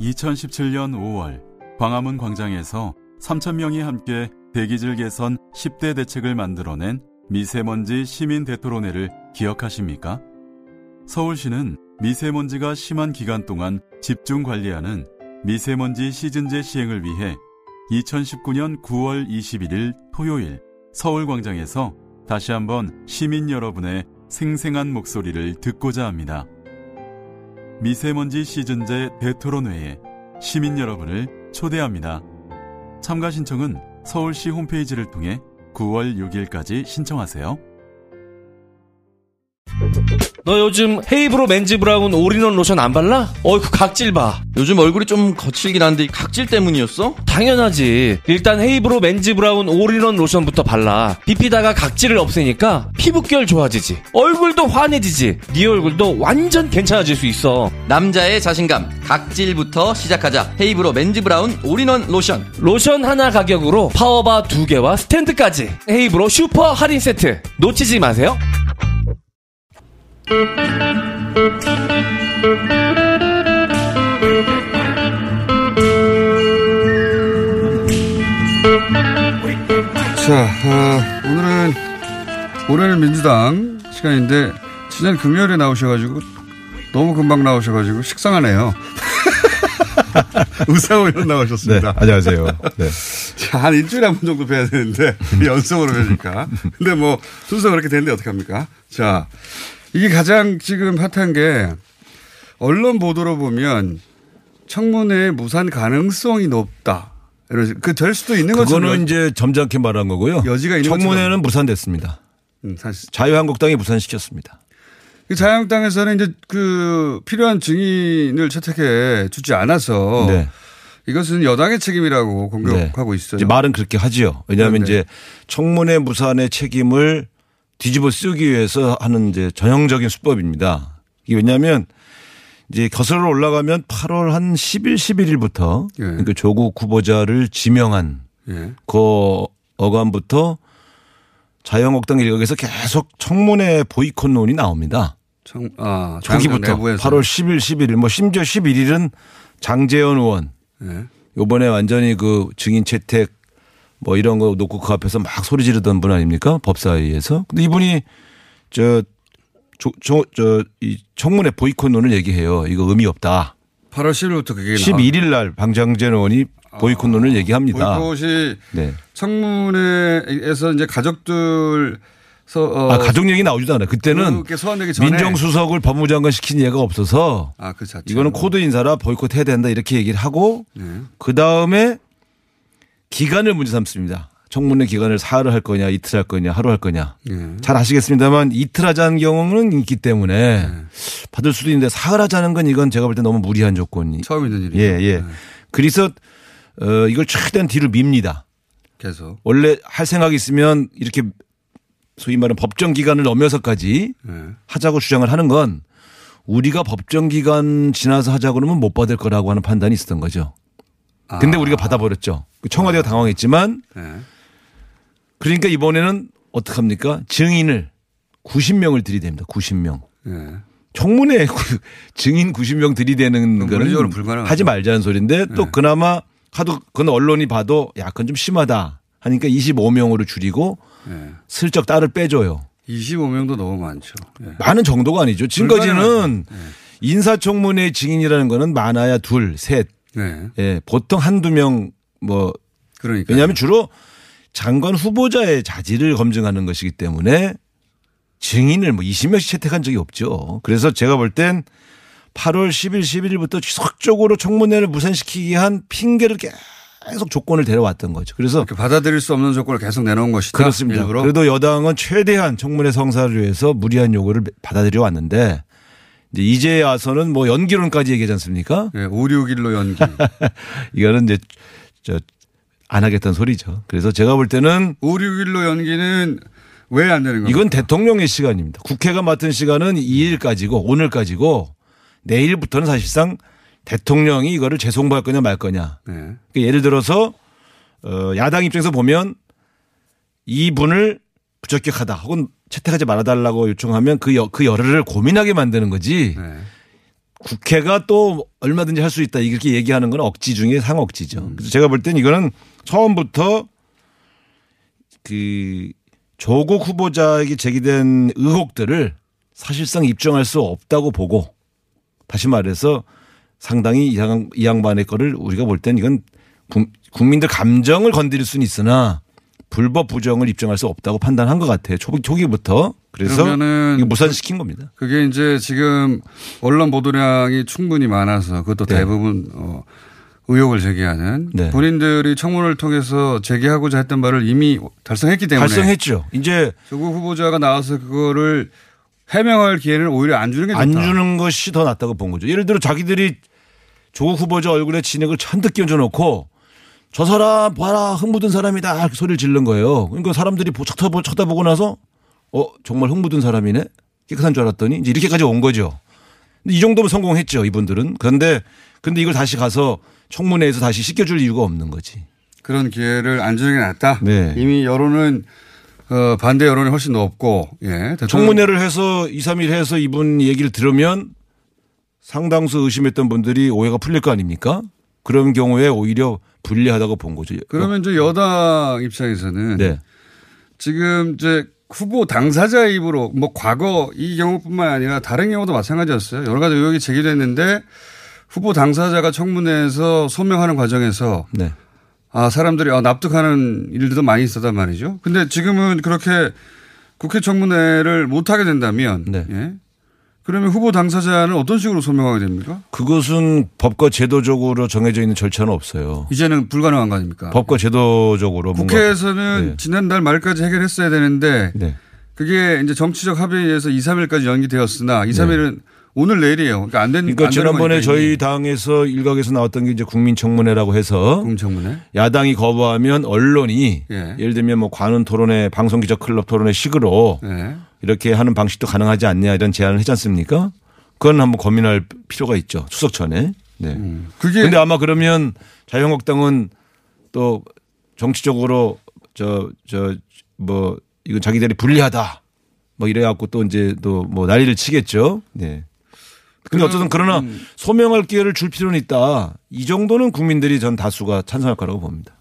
2017년 5월 광화문 광장에서 3,000명이 함께 대기질 개선 10대 대책을 만들어낸 미세먼지 시민 대토론회를 기억하십니까? 서울시는 미세먼지가 심한 기간 동안 집중 관리하는 미세먼지 시즌제 시행을 위해 2019년 9월 21일 토요일 서울광장에서 다시 한번 시민 여러분의 생생한 목소리를 듣고자 합니다. 미세먼지 시즌제 대토론회에 시민 여러분을 초대합니다. 참가 신청은 서울시 홈페이지를 통해 9월 6일까지 신청하세요. 너 요즘 헤이브로 맨즈 브라운 올인원 로션 안 발라? 어이구 각질 봐. 요즘 얼굴이 좀 거칠긴 한데 각질 때문이었어? 당연하지. 일단 헤이브로 맨즈 브라운 올인원 로션부터 발라. 비피다가 각질을 없애니까 피부결 좋아지지. 얼굴도 환해지지. 네 얼굴도 완전 괜찮아질 수 있어. 남자의 자신감 각질부터 시작하자. 헤이브로 men's 브라운 올인원 로션. 로션 하나 가격으로 파워바 두 개와 스탠드까지. 헤이브로 슈퍼 할인 세트. 놓치지 마세요. 자, 어, 오늘은 올해는 민주당 시간인데 지난 금요일에 나오셔가지고 너무 금방 나오셔가지고 식상하네요. [laughs] 우상호 의원 나오셨습니다. 네, 안녕하세요. 네. [laughs] 자, 한 일주일에 한 번 정도 뵈야 되는데 [laughs] 연속으로 뵈니까. 근데 뭐 순서 그렇게 되는데 어떡합니까? 자, 이게 가장 지금 핫한 게 언론 보도로 보면 청문회 무산 가능성이 높다. 그될 수도 있는 것처럼. 그거는 이제 점잖게 말한 거고요. 여지가 있는 청문회는 것처럼. 무산됐습니다. 음, 사실. 자유한국당이 무산시켰습니다. 그 자유한국당에서는 이제 그 필요한 증인을 채택해 주지 않아서 네. 이것은 여당의 책임이라고 공격하고 있어요. 이제 말은 그렇게 하지요. 왜냐하면 그런데. 이제 청문회 무산의 책임을 뒤집어 쓰기 위해서 하는 이제 전형적인 수법입니다. 이게 왜냐하면 이제 거슬러 올라가면 8월 한 10일, 11일부터 그러니까 조국 후보자를 지명한 예. 그 어간부터 자유한국당 일각에서 계속 청문회 보이콧론이 나옵니다. 청, 아, 초기부터 자유한국당 내부에서. 8월 10일, 11일 뭐 심지어 11일은 장재현 의원 예. 요번에 완전히 그 증인 채택 뭐 이런 거 놓고 그 앞에서 막 소리 지르던 분 아닙니까? 법사위에서. 근데 이분이 저, 저, 저, 저, 이 청문회 보이콧론을 얘기해요. 이거 의미 없다. 8월 10일부터 그게 11일 날 방장재 의원이 보이콧론을 얘기합니다. 보이콧이 네. 청문회에서 이제 가족들 서 어, 아, 가족 얘기 나오지도 않아요. 그때는 민정수석을 법무장관 시킨 예가 없어서 아, 그 자체. 이거는 코드 인사라 보이콧 해야 된다 이렇게 얘기를 하고 네. 그 다음에 기간을 문제 삼습니다. 청문회 기간을 사흘 할 거냐, 이틀 할 거냐, 하루 할 거냐. 네. 잘 아시겠습니다만 이틀 하자는 경우는 있기 때문에 받을 수도 있는데 사흘 하자는 건 이건 제가 볼 때 너무 무리한 조건이. 처음 있는 일이죠. 예, 예. 그래서 어, 이걸 최대한 뒤로 밉니다. 계속. 원래 할 생각이 있으면 이렇게 소위 말하는 법정 기간을 넘어서까지 네. 하자고 주장을 하는 건 우리가 법정 기간 지나서 하자 그러면 못 받을 거라고 하는 판단이 있었던 거죠. 근데 우리가 받아버렸죠. 그 청와대가 당황했지만 네. 그러니까 이번에는 어떡합니까? 증인을 90명을 들이댑니다. 90명. 네. 청문회 구- [laughs] 증인 90명 들이대는 거는. 하지 말자는 소리인데 또 네. 그나마 하도 그건 언론이 봐도 야 그건 좀 심하다 하니까 25명으로 줄이고 네. 슬쩍 딸을 빼줘요. 25명도 너무 많죠. 예. 많은 정도가 아니죠. 지금까지는. 인사청문회 증인이라는 거는 많아야 둘, 셋. 네. 예, 보통 한두 명 뭐. 그러니까. 왜냐하면 주로 장관 후보자의 자질을 검증하는 것이기 때문에 증인을 뭐 20명씩 채택한 적이 없죠. 그래서 제가 볼 땐 8월 10일, 11일부터 지속적으로 청문회를 무산시키기 위한 핑계를 계속 조건을 데려왔던 거죠. 그래서 받아들일 수 없는 조건을 계속 내놓은 것이다. 그렇습니다. 일부러. 그래도 여당은 최대한 청문회 성사를 위해서 무리한 요구를 받아들여 왔는데 이제 이제 와서는 뭐 연기론까지 얘기하지 않습니까? 예, 5, 6일로 연기. [laughs] 이거는 이제 저 안 하겠다는 소리죠. 그래서 제가 볼 때는 5, 6일로 연기는 왜 안 되는 겁니까? 이건 대통령의 시간입니다. 국회가 맡은 시간은 2일까지고 오늘까지고 내일부터는 사실상 대통령이 이거를 재송부할 거냐 말 거냐. 네. 그러니까 예를 들어서 어, 야당 입장에서 보면 이분을 부적격하다 혹은 채택하지 말아달라고 요청하면 그, 여, 그 열흘을 고민하게 만드는 거지. 네. 국회가 또 얼마든지 할 수 있다 이렇게 얘기하는 건 억지 중에 상억지죠. 음. 그래서 제가 볼 땐 이거는 처음부터 그 조국 후보자에게 제기된 의혹들을 사실상 입증할 수 없다고 보고 다시 말해서 상당히 이, 양, 이 양반의 거를 우리가 볼 땐 이건 국- 국민들 감정을 건드릴 수는 있으나 불법 부정을 입증할 수 없다고 판단한 것 같아요. 초기, 초기부터. 그래서 그러면은 무산시킨 겁니다. 그게 이제 지금 언론 보도량이 충분히 많아서 그것도 네. 대부분 어, 의혹을 제기하는 네. 본인들이 청문회를 통해서 제기하고자 했던 바를 이미 달성했기 때문에 달성했죠. 이제 조국 후보자가 나와서 그거를 해명할 기회는 오히려 안 주는 게 좋다. 안 주는 것이 더 낫다고 본 거죠. 예를 들어 자기들이 조국 후보자 얼굴에 진액을 천득 끼얹어 놓고 저 사람 봐라 흙 묻은 사람이다 이렇게 소리를 지른 거예요. 그러니까 사람들이 보- 쳐다보, 쳐다보고 나서 어 정말 흙 묻은 사람이네 깨끗한 줄 알았더니 이제 이렇게까지 온 거죠. 근데 이 정도면 성공했죠 이분들은. 그런데 근데 이걸 다시 가서 청문회에서 다시 씻겨줄 이유가 없는 거지. 그런 기회를 안 주는 게 낫다. 네. 이미 여론은 어, 반대 여론이 훨씬 높고 예. 청문회를 해서 2, 3일 해서 이분 얘기를 들으면 상당수 의심했던 분들이 오해가 풀릴 거 아닙니까? 그런 경우에 오히려 불리하다고 본 거죠. 그러면 이제 여당 입장에서는 네. 지금 이제 후보 당사자 입으로 뭐 과거 이 경우뿐만 아니라 다른 경우도 마찬가지였어요. 여러 가지 의혹이 제기됐는데 후보 당사자가 청문회에서 소명하는 과정에서 네. 아 사람들이 아, 납득하는 일들도 많이 있었단 말이죠. 근데 지금은 그렇게 국회 청문회를 못 하게 된다면 네. 예? 그러면 후보 당사자는 어떤 식으로 소명하게 됩니까? 그것은 법과 제도적으로 정해져 있는 절차는 없어요. 이제는 불가능한 거 아닙니까? 법과 제도적으로 국회에서는 네. 지난달 말까지 해결했어야 되는데 네. 그게 이제 정치적 합의에 의해서 2, 3일까지 연기되었으나 2, 3일은 오늘 내일이에요. 그러니까 안 된. 네. 그러니까 안 지난번에 저희. 당에서 일각에서 나왔던 게 이제 국민청문회라고 해서 국민청문회 야당이 거부하면 언론이 예. 예를 들면 뭐 관훈 토론회, 방송 기자 클럽 토론회 식으로 네. 이렇게 하는 방식도 가능하지 않냐 이런 제안을 했지 않습니까? 그건 한번 고민할 필요가 있죠. 추석 전에. 네. 음. 그게 근데 아마 그러면 자유한국당은 또 정치적으로 저 저 뭐 이건 자기들이 불리하다. 뭐 이래 갖고 또 이제 또 뭐 난리를 치겠죠. 네. 근데 어쨌든 그러나 음. 소명할 기회를 줄 필요는 있다. 이 정도는 국민들이 전 다수가 찬성할 거라고 봅니다.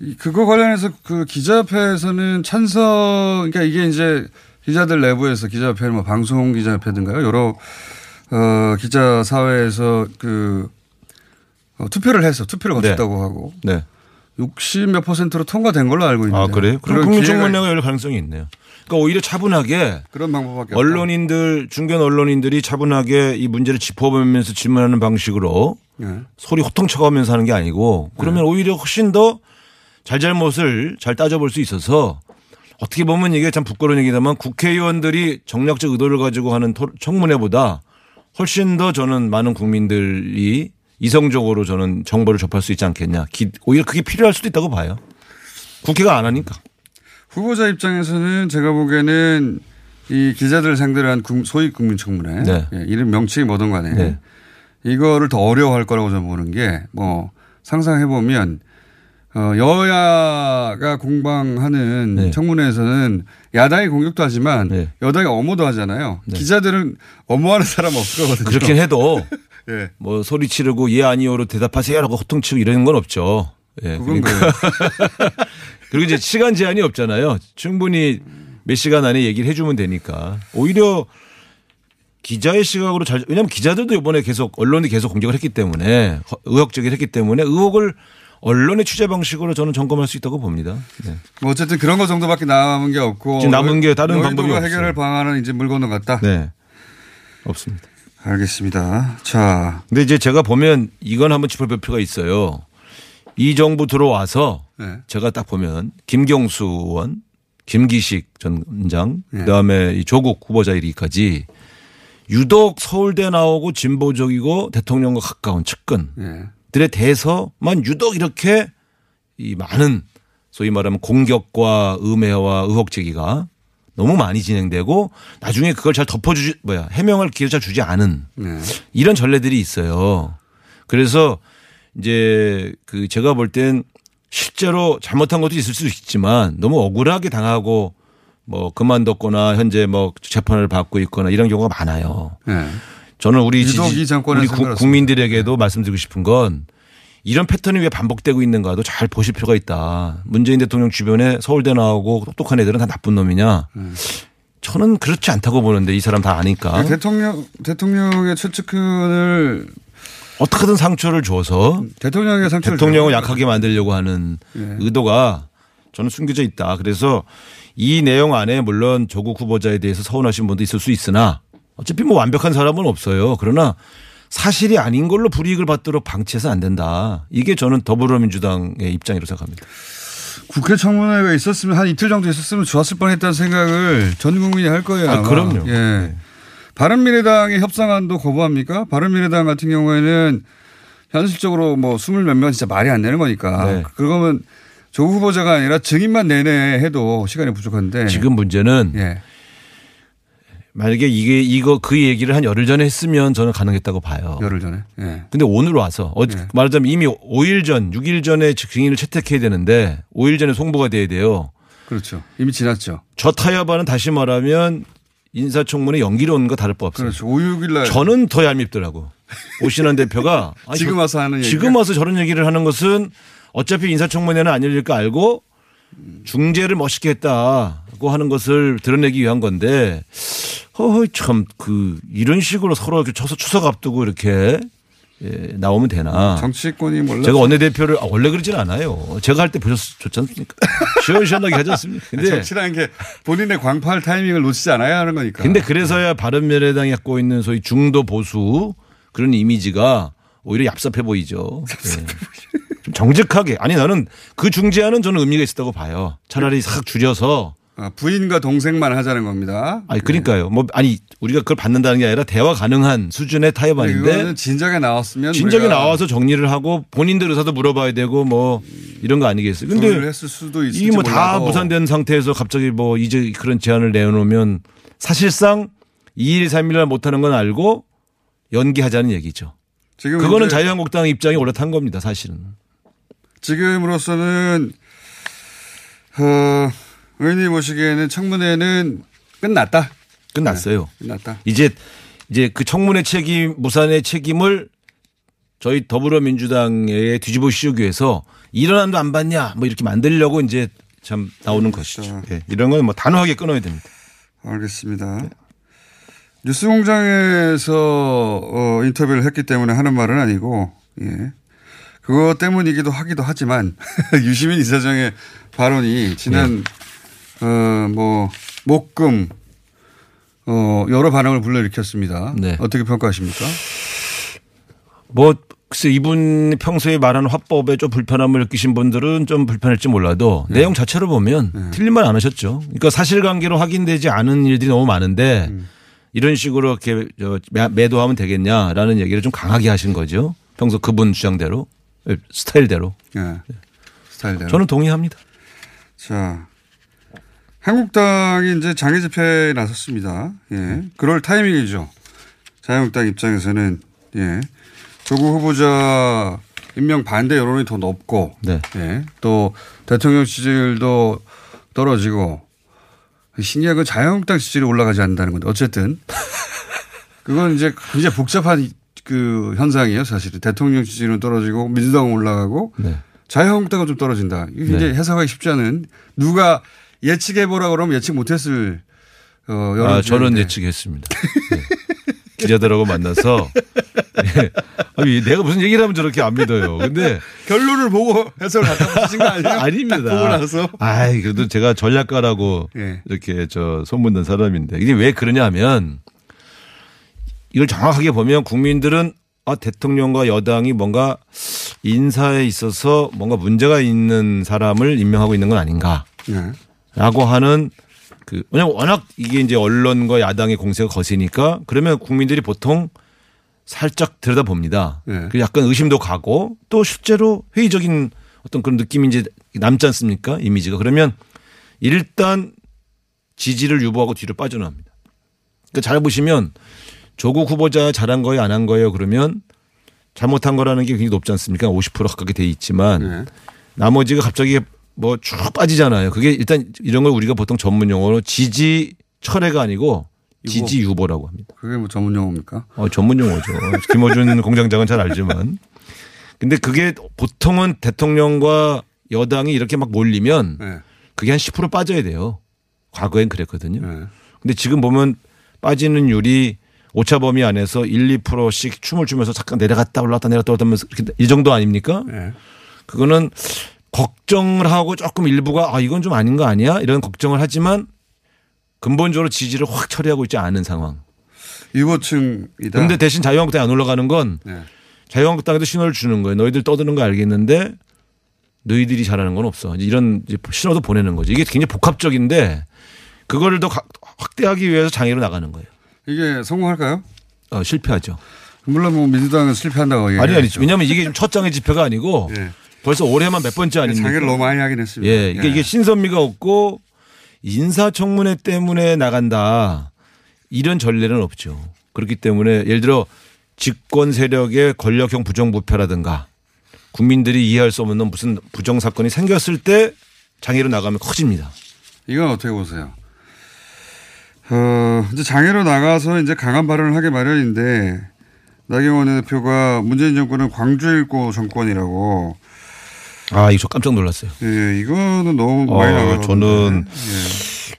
이- 그거 관련해서 그 기자협회에서는 찬성, 그러니까 이게 이제 기자들 내부에서 기자협회, 뭐 방송 기자협회든가요. 여러, 어, 기자 사회에서 그, 어, 투표를 해서 투표를 네. 거쳤다고 하고 네. 60몇 퍼센트로 통과된 걸로 알고 있는데. 아, 그래요? 그럼 국민청문회가 열 가능성이 있네요. 그러니까 오히려 차분하게 그런 방법밖에. 언론인들, 중견 언론인들이 차분하게 이 문제를 짚어보면서 질문하는 방식으로 네. 소리 호통 쳐가면서 하는 게 아니고 그러면 오히려 훨씬 더 잘잘못을 잘 따져볼 수 있어서 어떻게 보면 이게 참 부끄러운 얘기다만 국회의원들이 정략적 의도를 가지고 하는 토- 청문회보다 훨씬 더 저는 많은 국민들이 이성적으로 저는 정보를 접할 수 있지 않겠냐. 기- 오히려 그게 필요할 수도 있다고 봐요. 국회가 안 하니까. 후보자 입장에서는 제가 보기에는 이 기자들을 상대로 한 국- 소위 국민청문회 네. 예, 이름 명칭이 뭐든 간에 네. 이거를 더 어려워할 거라고 저는 보는 게 뭐 상상해 보면 어, 여야가 공방하는 네. 청문회에서는 야당이 공격도 하지만 여당이 엄호도 하잖아요. 기자들은 엄호하는 사람 없을 거거든요. 네. 그렇긴 해도 [laughs] 예. 뭐 소리 지르고 예 아니요로 대답하세요라고 호통치고 이러는 건 없죠. 예. 그건 그러니까 [laughs] 그리고 이제 시간 제한이 없잖아요. 충분히 몇 시간 안에 얘기를 해주면 되니까 오히려 기자의 시각으로 잘 왜냐하면 기자들도 이번에 계속 언론이 계속 공격을 했기 때문에 허- 의혹 제기를 했기 때문에 의혹을 언론의 취재 방식으로 저는 점검할 수 있다고 봅니다. 네. 뭐 어쨌든 그런 거 정도밖에 남은 게 없고 지금 남은 게 다른 방법이 없어요. 해결할 방안은 이제 물 건너 갔다. 네. 없습니다. 알겠습니다. 자, 근데 이제 제가 보면 이건 한번 짚어볼 필요가 있어요. 이 정부 들어와서 네. 제가 딱 보면 김경수 의원, 김기식 전 원장, 네. 그다음에 이 조국 후보자 이르기까지 유독 서울대 나오고 진보적이고 대통령과 가까운 측근 들에 예. 대해서만 유독 이렇게 이 많은 소위 말하면 공격과 음해와 의혹 제기가 너무 많이 진행되고 나중에 그걸 잘 덮어주지 뭐야 해명할 기회를 잘 주지 않은 네. 이런 전례들이 있어요. 그래서 이제 그 제가 볼 땐 실제로 잘못한 것도 있을 수 있지만 너무 억울하게 당하고 뭐 그만뒀거나 현재 뭐 재판을 받고 있거나 이런 경우가 많아요. 네. 저는 우리 지지- 우리 구-. 국민들에게도 말씀드리고 싶은 건 이런 패턴이 왜 반복되고 있는가도 잘 보실 필요가 있다. 문재인 대통령 주변에 서울대 나오고 똑똑한 애들은 다 나쁜 놈이냐? 저는 그렇지 않다고 보는데 이 사람 다 아니까. 그 대통령 대통령의 최측근을 어떻게든 상처를 줘서 대통령의 상처를 대통령을. 약하게 만들려고 하는 예. 의도가 저는 숨겨져 있다. 그래서 이 내용 안에 물론 조국 후보자에 대해서 서운하신 분도 있을 수 있으나 어차피 뭐 완벽한 사람은 없어요. 그러나 사실이 아닌 걸로 불이익을 받도록 방치해서 안 된다. 이게 저는 더불어민주당의 입장이라고 생각합니다. 국회 청문회가 있었으면 한 이틀 정도 있었으면 좋았을 뻔했다는 생각을 전 국민이 할 거예요. 아. 그럼요. 예. 바른미래당의 협상안도 거부합니까? 바른미래당 같은 경우에는 현실적으로 뭐 스물 몇 명 진짜 말이 안 되는 거니까. 네. 그거면 조국 후보자가 아니라 증인만 내내 해도 시간이 부족한데. 지금 문제는 예. 만약에 이게 이거 그 얘기를 한 열흘 전에 했으면 저는 가능했다고 봐요. 열흘 전에. 예. 근데 오늘 와서 어, 말하자면 이미 5일 전, 6일 전에 증인을 채택해야 되는데 5일 전에 송부가 돼야 돼요. 그렇죠. 이미 지났죠. 저 타협안은 다시 말하면 인사청문회 연기로 오는 거 다를 바 없어요. 그렇죠. 5, 6일 날. 저는 더 얄밉더라고. 오신환 대표가 [laughs] 아니, 지금 저- 와서 하는 얘기가? 지금 와서 저런 얘기를 하는 것은 어차피 인사청문회는 안 열릴 거 알고 중재를 멋있게 했다 고 하는 것을 드러내기 위한 건데 허허 참 그 이런 식으로 서로 이렇게 쳐서 추석 앞두고 이렇게 예, 나오면 되나? 정치권이 몰라. 제가 원내대표를 아, 원래 그러진 않아요. 제가 할 때 보셨 좋지 않습니까? [laughs] 시원시원하게 하지 않습니까? 근데 정치라는 게 본인의 광파할 타이밍을 놓치지 않아야 하는 거니까. 근데 그래서야 바른미래당이 갖고 있는 소위 중도 보수 그런 이미지가 오히려 얍삽해 보이죠. 예. 좀 정직하게 아니 나는 그 중재안은 저는 의미가 있었다고 봐요. 차라리 싹 줄여서 아, 부인과 동생만 하자는 겁니다. 아니 그러니까요. 뭐 아니 우리가 그걸 받는다는 게 아니라 대화 가능한 수준의 타협안인데 이거는 진작에 나왔으면 진작에 나와서 정리를 하고 본인들 의사도 물어봐야 되고 뭐 이런 거 아니겠어요. 근데 했을 수도 이게 뭐 다. 무산된 상태에서 갑자기 뭐 이제 그런 제안을 내놓으면 사실상 2일, 3일 못하는 건 알고 연기하자는 얘기죠. 지금 그거는 자유한국당 입장이 올라탄 겁니다, 사실은. 지금으로서는 어, 의원님 보시기에는 청문회는 끝났다. 끝났어요. 네, 끝났다. 이제 이제 그 청문회 책임, 무산의 책임을 저희 더불어민주당에 뒤집어 씌우기 위해서 일어난도 안 받냐 뭐 이렇게 만들려고 이제 참 나오는 것이죠. 예, 이런 건 뭐 단호하게 끊어야 됩니다. 알겠습니다. 뉴스공장에서 어, 인터뷰를 했기 때문에 하는 말은 아니고, 예. 그거 때문이기도 하기도 하지만 [laughs] 유시민 이사장의 발언이 지난 어, 뭐 목금 어, 여러 반응을 불러일으켰습니다. 네. 어떻게 평가하십니까? 뭐 글쎄 이분 평소에 말하는 화법에 좀 불편함을 느끼신 분들은 좀 불편할지 몰라도 네. 내용 자체로 보면 틀린 말 안 하셨죠. 그러니까 사실관계로 확인되지 않은 일들이 너무 많은데 음. 이런 식으로 이렇게 매- 매도하면 되겠냐라는 얘기를 좀 강하게 하신 거죠. 평소 그분 주장대로 스타일대로. 예. 스타일대로. 저는 동의합니다. 자, 한국당이 이제 장애 집회에 나섰습니다. 예. 그럴 타이밍이죠. 자유한국당 입장에서는, 예. 조국 후보자 임명 반대 여론이 더 높고, 네. 예. 또 대통령 지지율도 떨어지고, 신기한 건 자유한국당 지지율이 올라가지 않는다는 건데, 어쨌든. [laughs] 그건 이제 굉장히 복잡한 그 현상이에요, 사실은. 대통령 지지율은 떨어지고, 민주당은 올라가고, 네. 자유한국당은 좀 떨어진다. 이게 네. 해석하기 쉽지 않은 누가 예측해 보라 그러면 예측 못했을 어, 아, 저는. 예측했습니다. 예. 기자들하고 만나서 예. 아니, 내가 무슨 얘기를 하면 저렇게 안 믿어요. 근데 결론을 보고 해석을 갖다 붙이신 거 아니에요? [laughs] 아닙니다. 딱 보고 나서. 아이, 그래도 제가 전략가라고 예. 이렇게 저 소문난 사람인데 이게 왜 그러냐 하면 이걸 정확하게 보면 국민들은 아, 대통령과 여당이 뭔가 인사에 있어서 뭔가 문제가 있는 사람을 임명하고 있는 건 아닌가. 예. 라고 하는 그, 왜냐면 워낙 이게 이제 언론과 야당의 공세가 거세니까 그러면 국민들이 보통 살짝 들여다 봅니다. 네. 그 약간 의심도 가고 또 실제로 회의적인 어떤 그런 느낌이 이제 남지 않습니까? 이미지가. 그러면 일단 지지를 유보하고 뒤로 빠져나옵니다. 그러니까 잘 보시면 조국 후보자 잘한 거예요, 안 한 거예요? 그러면 잘못한 거라는 게 굉장히 높지 않습니까? 50% 가깝게 돼 있지만 나머지가 갑자기 뭐 쭉 빠지잖아요. 그게 일단 이런 걸 우리가 보통 전문 용어로 지지 철회가 아니고 지지 유보라고 합니다. 그게 뭐 전문 용어입니까? 어, 전문 용어죠. 김어준 [laughs] 공장장은 잘 알지만. 근데 그게 보통은 대통령과 여당이 이렇게 막 몰리면 네. 그게 한 10% 빠져야 돼요. 과거엔 그랬거든요. 네. 근데 지금 보면 빠지는 율이 오차 범위 안에서 1, 2%씩 춤을 추면서 잠깐 내려갔다 올라갔다 내려갔다 올라갔다 하면서 이렇게 이 정도 아닙니까? 네. 그거는 걱정을 하고 조금 일부가 아 이건 좀 아닌 거 아니야? 이런 걱정을 하지만 근본적으로 지지를 확 처리하고 있지 않은 상황. 유보층이다. 근데 대신 자유한국당이 안 올라가는 건 네. 자유한국당에도 신호를 주는 거예요. 너희들 떠드는 거 알겠는데 너희들이 잘하는 건 없어. 이제 이런 신호도 보내는 거죠. 이게 굉장히 복합적인데 그거를 더 가- 확대하기 위해서 장애로 나가는 거예요. 이게 성공할까요? 어, 실패하죠. 물론 뭐 민주당은 실패한다고 아니 얘기하죠. 아니 왜냐하면 이게 첫 장애 집회가 아니고 예. 벌써 올해만 몇 번째 아닙니까? 장애를 너무 많이 하긴 했습니다. 예, 이게, 예. 이게 신선미가 없고 인사청문회 때문에 나간다 이런 전례는 없죠. 그렇기 때문에 예를 들어 집권 세력의 권력형 부정부패라든가 국민들이 이해할 수 없는 무슨 부정 사건이 생겼을 때 장애로 나가면 커집니다. 이건 어떻게 보세요? 어, 이제 장애로 나가서 이제 강한 발언을 하게 마련인데 나경원 대표가 문재인 정권은 광주일고 정권이라고. 아, 이거 저 깜짝 놀랐어요. 예, 이거는 너무 어, 많이 나가고. 저는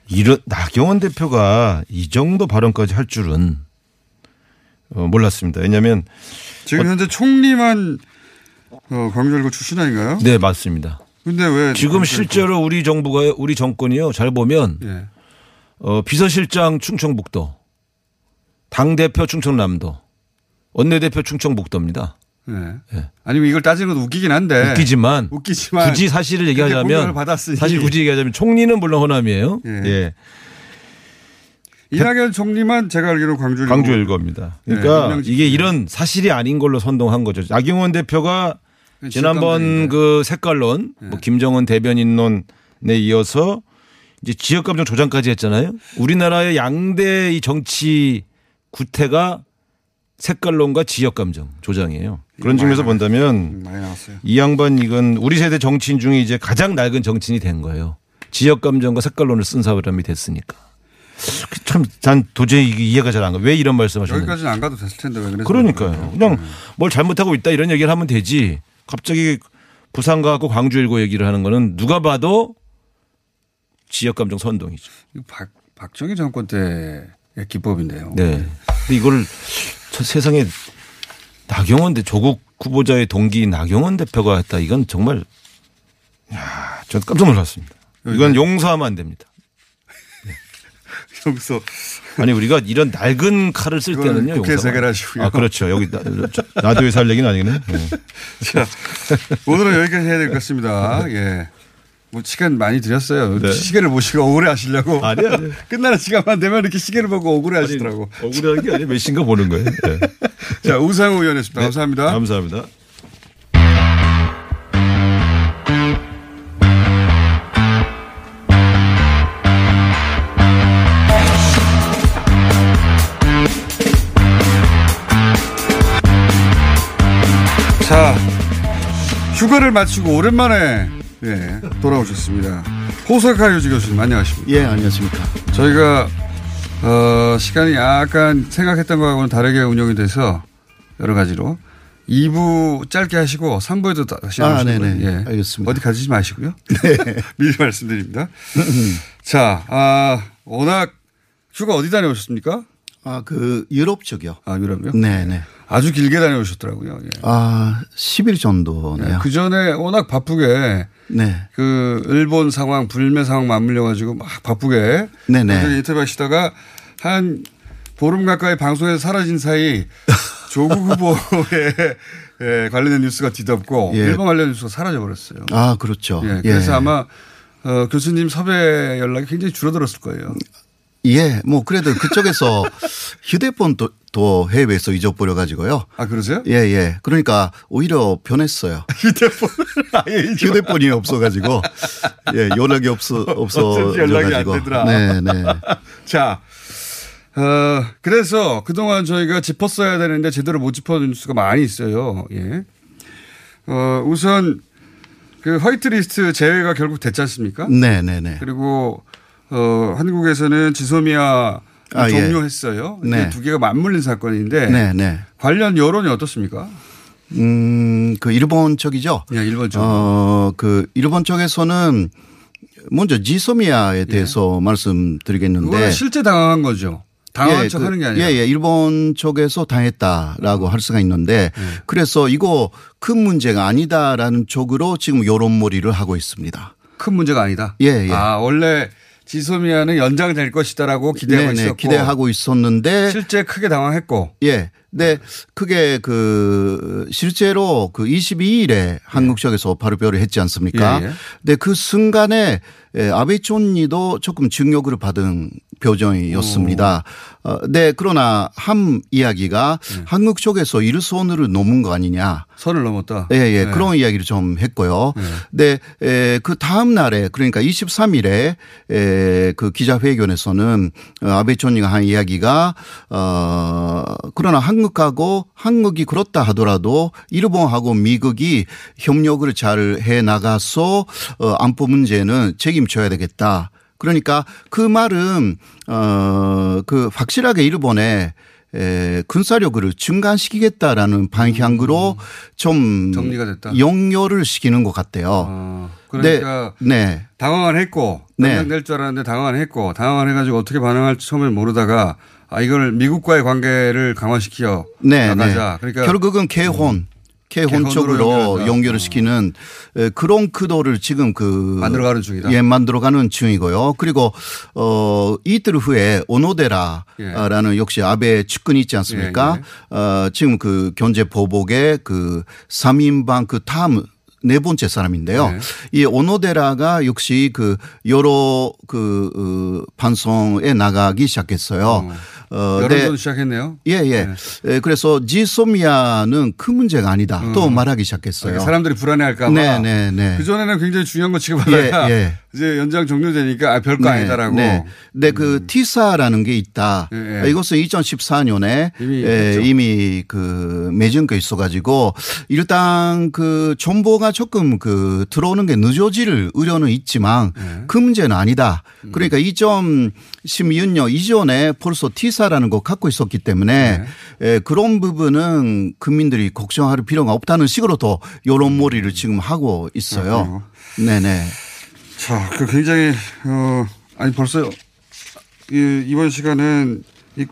이런 나경원 대표가 이 정도 발언까지 할 줄은 어, 몰랐습니다. 왜냐하면 지금 현재 총리만 어, 광주일고 출신 아닌가요? 네 맞습니다. 근데 왜 지금 실제로 우리 정부가 우리 정권이요 잘 보면 예. 어, 비서실장 충청북도, 당 대표 충청남도, 원내대표 충청북도입니다. 예. 아니면 이걸 따지는 건 웃기긴 한데. 웃기지만, 웃기지만 굳이 사실을 얘기하자면. 사실 굳이 얘기하자면 총리는 물론 호남이에요. 예. 예. 이낙연 총리만 제가 알기로 광주일고. 광주 일거입니다. 네, 그러니까 임명직. 이게 이런 사실이 아닌 걸로 선동한 거죠. 나경원 대표가 네, 지난번 그 색깔론, 뭐 김정은 대변인론에 이어서 이제 지역 감정 조장까지 했잖아요. 우리나라의 양대 이 정치 구태가 색깔론과 지역 감정 조장이에요. 그런 측면에서 본다면. 이 양반 이건 우리 세대 정치인 중에 이제 가장 낡은 정치인이 된 거예요. 지역 감정과 색깔론을 쓴 사람이 됐으니까. 참, 난 도저히 이해가 잘 안 가. 왜 이런 말씀 하셨는지. 여기까지는 안 가도 됐을 텐데 왜. 그러니까요. 그냥 뭘 잘못하고 있다 이런 얘기를 하면 되지. 갑자기 부산 가고 광주 일고 얘기를 하는 거는 누가 봐도 지역 감정 선동이죠. 박, 박정희 정권 때의 기법인데요. 네. 근데 저 세상에 나경원 대 조국 후보자의 동기 나경원 대표가 했다. 이건 정말 야, 전 깜짝 놀랐습니다. 이건 용서하면 안 됩니다. [laughs] 여기서 아니 우리가 이런 낡은 칼을 쓸 때는요. 국회에서 해결하시고요. 아 그렇죠. 여기 라디오에서 할 얘기는 아니네. 네. [laughs] 자, 오늘은 여기까지 해야 될 것 같습니다. 예. 뭐 시간 많이 드렸어요. 네. 시계를 보시고 억울해 하시려고. 아니, 아니. [laughs] 끝나는 시간만 되면 이렇게 시계를 보고 억울해 하시더라고. 억울한 게 아니라 몇 시인가 보는 거예요. 네. [laughs] 자, 우상우 의원이었습니다. 감사합니다. 감사합니다. 자, 휴가를 마치고 오랜만에 예, 돌아오셨습니다. 호사카 유지 교수님 안녕하십니까? 예, 안녕하십니까. 저희가 어, 시간이 약간 생각했던 거하고는 다르게 운영이 돼서 여러 가지로 2부 짧게 하시고 3부에도 다시 아, 네네. 예. 알겠습니다. 어디 가지지 마시고요. [laughs] 미리 말씀드립니다. 자, 아, 워낙 휴가 어디 다녀오셨습니까? 아, 그 유럽 쪽이요. 아, 유럽이요? 네네. 아주 길게 다녀오셨더라고요. 예. 아, 10일 정도네요. 그 전에 워낙 바쁘게 네. 그 일본 상황 불매 상황 맞물려 가지고 막 바쁘게 네네. 인터뷰 하시다가 한 보름 가까이 방송에서 사라진 사이 [laughs] 조국 후보에 예, 관련된 뉴스가 뒤덮고 예. 일본 관련 뉴스가 사라져 버렸어요. 아, 그렇죠. 예, 그래서 예. 아마 어, 교수님 섭외 연락이 굉장히 줄어들었을 거예요. 예, 뭐 그래도 그쪽에서 [laughs] 휴대폰도 또 해외에서 잊어버려 가지고요. 아 그러세요? 예, 예. 그러니까 오히려 변했어요. [laughs] 휴대폰 휴대폰이 없어 가지고 예, 연락이 없어 [laughs] 없어 연락이 안 가지고. 되더라. 네, 네. 자, 어, 그래서 그동안 저희가 짚었어야 되는데 제대로 못 짚어준 수가 많이 있어요. 예. 어, 우선 그 화이트 리스트 제외가 결국 됐지 않습니까? 네, 네, 네. 그리고 어, 한국에서는 지소미아 아, 예. 종료했어요. 이게 네. 두 개가 맞물린 사건인데 네, 네. 관련 여론이 어떻습니까? 음, 그 일본 쪽이죠. 예, 일본 쪽. 어, 그 일본 쪽에서는 먼저 지소미아에 대해서 말씀드리겠는데 그거는 실제 당한 거죠. 당한 척 그, 하는 게 아니라. 예, 예. 일본 쪽에서 당했다라고 할 수가 있는데 네. 그래서 이거 큰 문제가 아니다라는 쪽으로 지금 여론몰이를 하고 있습니다. 큰 문제가 아니다. 예, 예. 아, 원래 지소미아는 연장될 것이다라고 기대하고 네네, 있었고 기대하고 있었는데 실제 크게 당황했고 예. 네, 그게 그 실제로 그 22일에 한국 쪽에서 발표를 했지 않습니까? 예, 예. 근데 그 순간에 에, 아베 촌리도 조금 증욕을 받은 표정이었습니다. 어, 네, 그러나 함 이야기가 한국 쪽에서 일선으로 넘은 거 아니냐. 선을 넘었다. 예, 예. 네. 그런 이야기를 좀 했고요. 네, 에, 그 다음 날에 그러니까 23일에 에, 그 기자회견에서는 어, 아베 총리가 한 이야기가 어, 그러나 한국하고 한국이 그렇다 하더라도 일본하고 미국이 협력을 잘 해 나가서 어, 안보 문제는 책임져야 되겠다. 그러니까 그 말은 어그 확실하게 일본에 에, 군사력을 증강시키겠다라는 방향으로 좀 음. 정리가 됐다. 용료를 시키는 것 같아요. 그러니까 네. 네. 당황을 했고 네. 연장될 줄 알았는데 당황을 했고 당황을 해가지고 어떻게 반응할지 처음에 모르다가 아 이걸 미국과의 관계를 강화시켜 네, 나가자. 네. 그러니까 결국은 개혼. 개혼 개혼으로 쪽으로. 연결을 시키는 에, 그런 구도를 지금 그 만들어가는 중이다. 예, 만들어가는 중이고요. 그리고 어 이틀 후에 오노데라라는 역시 아베 측근이 있지 않습니까? 어 지금 그 경제 보복의 그 3인방 그 다음 네 번째 사람인데요. 네. 이 오노데라가 역시 그 여러 그 어, 방송에 나가기 시작했어요. 어, 여론전 네. 시작했네요. 예, 예. 에, 그래서 지소미아는 큰 문제가 아니다. 또 말하기 시작했어요. 사람들이 불안해할까 봐. 네, 네, 네. 그 전에는 굉장히 중요한 거 취급하다가 예, 예. 이제 연장 종료되니까 아, 별거 아니다라고. 네. 근데 그 티사라는 게 있다. 예, 예. 이것은 2014년에 이미 했죠. 이미 그 맺은 게 있어가지고 일단 그 정보가 조금 그 들어오는 게 늦어질 우려는 있지만 예. 그 문제는 아니다. 음. 그러니까 2016년 이전에 벌써 티사라는 거 갖고 있었기 때문에 네. 에, 그런 부분은 국민들이 걱정할 필요가 없다는 식으로 더 여론몰이를 지금 하고 있어요. 네네. 자, 그 굉장히 어 아니 벌써 이, 이번 시간은 이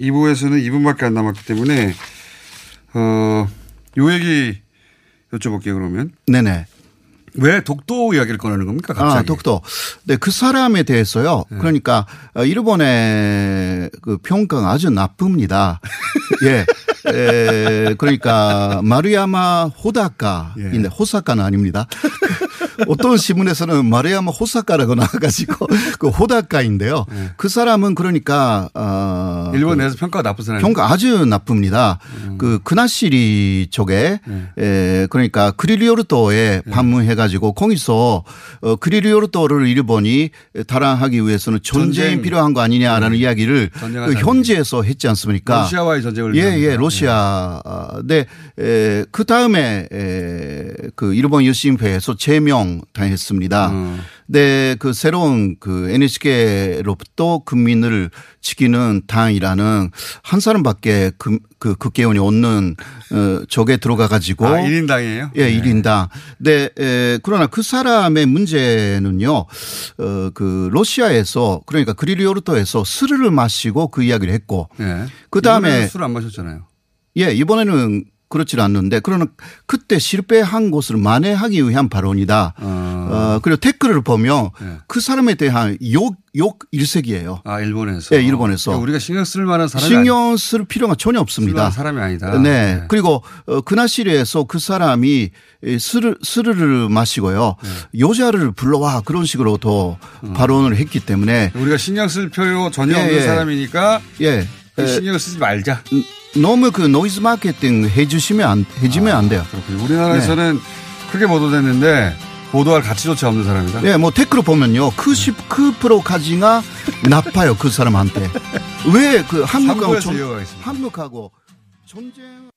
2부에서는 2분밖에 안 남았기 때문에 어요 얘기 여쭤볼게요 그러면 네네. 왜 독도 이야기를 꺼내는 겁니까 갑자기? 아, 독도. 네, 그 사람에 대해서요. 그러니까 어, 일본의 그 평가가 아주 나쁩니다. [laughs] 예. 에, 그러니까 마루야마 호다카인데 호사카는 아닙니다. [laughs] 어떤 신문에서는 마루야마 호사카라고 나와가지고 그 호다카인데요. 그 사람은 그러니까 어, 일본 그 내에서 평가가 나쁜 사람이 평가 아주 나쁩니다. 그 그나시리 쪽에 에, 그러니까 크리리오르토에 방문해 가지고 거기서 어, 크리리오르토를 일본이 달아하기 위해서는 전쟁이 전쟁. 필요한 거 아니냐라는 이야기를 전쟁하지 그 현지에서 했지 않습니까? 러시아와의 전쟁을 예, 위함이다. 예, 러시아. 아, 네, 에, 그 다음에 에, 그 일본 유신회에서 제명 당했습니다. 음. 네, 그 새로운 그 NHK로부터 국민을 지키는 당이라는 한 사람밖에 그, 그 국회의원이 없는 어, 적에 들어가 가지고 아, 1인당이에요? 예, 1인당. 네, 에, 그러나 그 사람의 문제는요, 어, 그 러시아에서 그러니까 그리리오르토에서 술을 마시고 그 이야기를 했고 네. 그 다음에 술을 안 마셨잖아요. 예, 이번에는 그렇지 않는데 그러나 그때 실패한 것을 만회하기 위한 발언이다. 어, 그리고 댓글을 보면 그 사람에 대한 욕, 욕 일색이에요. 아, 일본에서. 네, 일본에서. 그러니까 우리가 신경 쓸 만한 사람이 신경 쓸 필요가 전혀 없습니다. 사람이 아니다. 네. 네. 그리고 어, 그나시리에서 그 사람이 이 술을 술을 마시고요. 네. 여자를 불러와 그런 식으로 더 발언을 했기 때문에 우리가 신경 쓸 필요 전혀 예, 없는 예. 사람이니까 예. 에, 신경을 쓰지 말자. 너무 그 노이즈 마케팅 해주시면 안 해주면 안 돼요. 그렇군요. 우리나라에서는 크게 보도됐는데 보도할 가치조차 없는 사람이다. 예, 뭐 댓글을 보면요. 그 10, 그 프로까지가 나빠요. 그 사람한테. 왜 그 한국하고 이어가겠습니다. 한국하고 전쟁